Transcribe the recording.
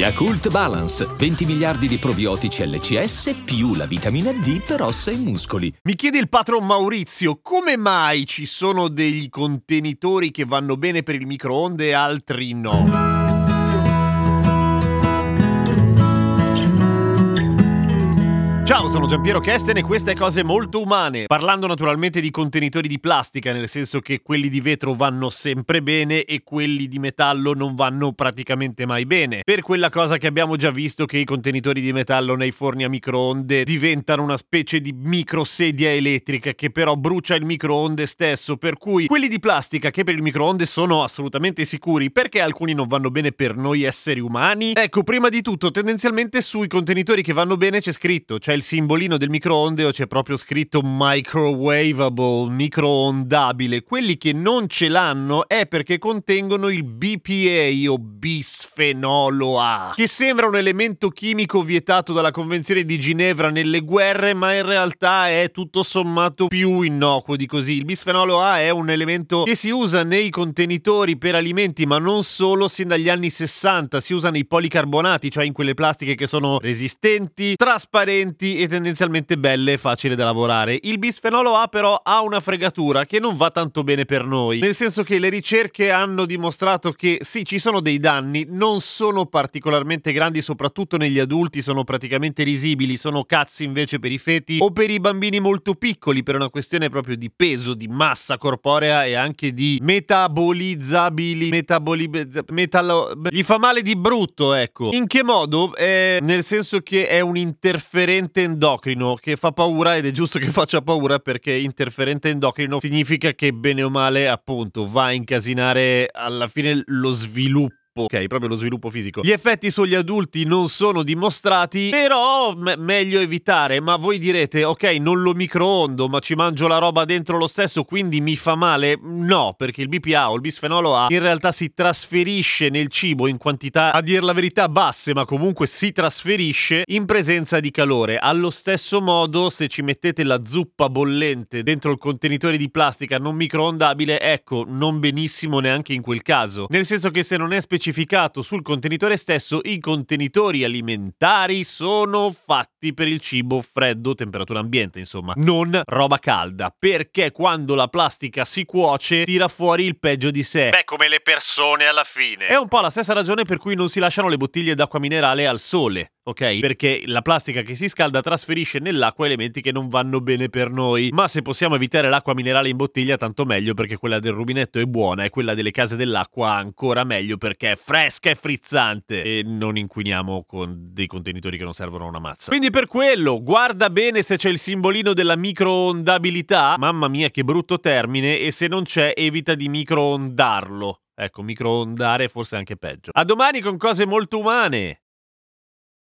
Yakult Balance, 20 miliardi di probiotici LCS più la vitamina D per ossa e muscoli. Mi chiede il patron Maurizio, come mai ci sono degli contenitori che vanno bene per il microonde e altri no? Ciao, sono Giampiero Kesten e queste cose molto umane. Parlando naturalmente di contenitori di plastica, nel senso che quelli di vetro vanno sempre bene e quelli di metallo non vanno praticamente mai bene. Per quella cosa che abbiamo già visto che i contenitori di metallo nei forni a microonde diventano una specie di microsedia elettrica che però brucia il microonde stesso, per cui quelli di plastica che per il microonde sono assolutamente sicuri, perché alcuni non vanno bene per noi esseri umani? Ecco, prima di tutto, tendenzialmente sui contenitori che vanno bene c'è scritto, c'è il il simbolino del microonde c'è proprio scritto microwavable, microondabile. Quelli che non ce l'hanno è perché contengono il BPA o bisfenolo A, che sembra un elemento chimico vietato dalla Convenzione di Ginevra nelle guerre, ma in realtà è tutto sommato più innocuo di così. Il bisfenolo A è un elemento che si usa nei contenitori per alimenti, ma non solo, sin dagli anni 60. Si usa nei policarbonati, cioè in quelle plastiche che sono resistenti, trasparenti e tendenzialmente belle e facili da lavorare. Il bisfenolo A però ha una fregatura che non va tanto bene per noi, nel senso che le ricerche hanno dimostrato che sì, ci sono dei danni, non sono particolarmente grandi, soprattutto negli adulti, sono praticamente risibili, sono cazzi invece per i feti o per i bambini molto piccoli per una questione proprio di peso, di massa corporea e anche di metabolizzabili, metaboli, metallo, gli fa male di brutto, ecco. In che modo? Eh, nel senso che è un interferente endocrino che fa paura ed è giusto che faccia paura perché interferente endocrino significa che bene o male appunto va a incasinare alla fine lo sviluppo Ok, proprio lo sviluppo fisico. Gli effetti sugli adulti non sono dimostrati, però me- meglio evitare. Ma voi direte, ok, non lo microondo, ma ci mangio la roba dentro lo stesso, quindi mi fa male? No, perché il BPA o il bisfenolo A in realtà si trasferisce nel cibo in quantità, a dir la verità, basse, ma comunque si trasferisce in presenza di calore. Allo stesso modo, se ci mettete la zuppa bollente dentro il contenitore di plastica non microondabile, ecco, non benissimo neanche in quel caso. Nel senso che se non è specificato specificato sul contenitore stesso, i contenitori alimentari sono fatti per il cibo freddo, temperatura ambiente, insomma, non roba calda, perché quando la plastica si cuoce tira fuori il peggio di sé. Beh, come le persone alla fine. È un po' la stessa ragione per cui non si lasciano le bottiglie d'acqua minerale al sole ok? Perché la plastica che si scalda trasferisce nell'acqua elementi che non vanno bene per noi. Ma se possiamo evitare l'acqua minerale in bottiglia, tanto meglio perché quella del rubinetto è buona e quella delle case dell'acqua ancora meglio perché è fresca e frizzante e non inquiniamo con dei contenitori che non servono a una mazza. Quindi per quello, guarda bene se c'è il simbolino della microondabilità. Mamma mia, che brutto termine! E se non c'è, evita di microondarlo. Ecco, microondare forse anche peggio. A domani con cose molto umane.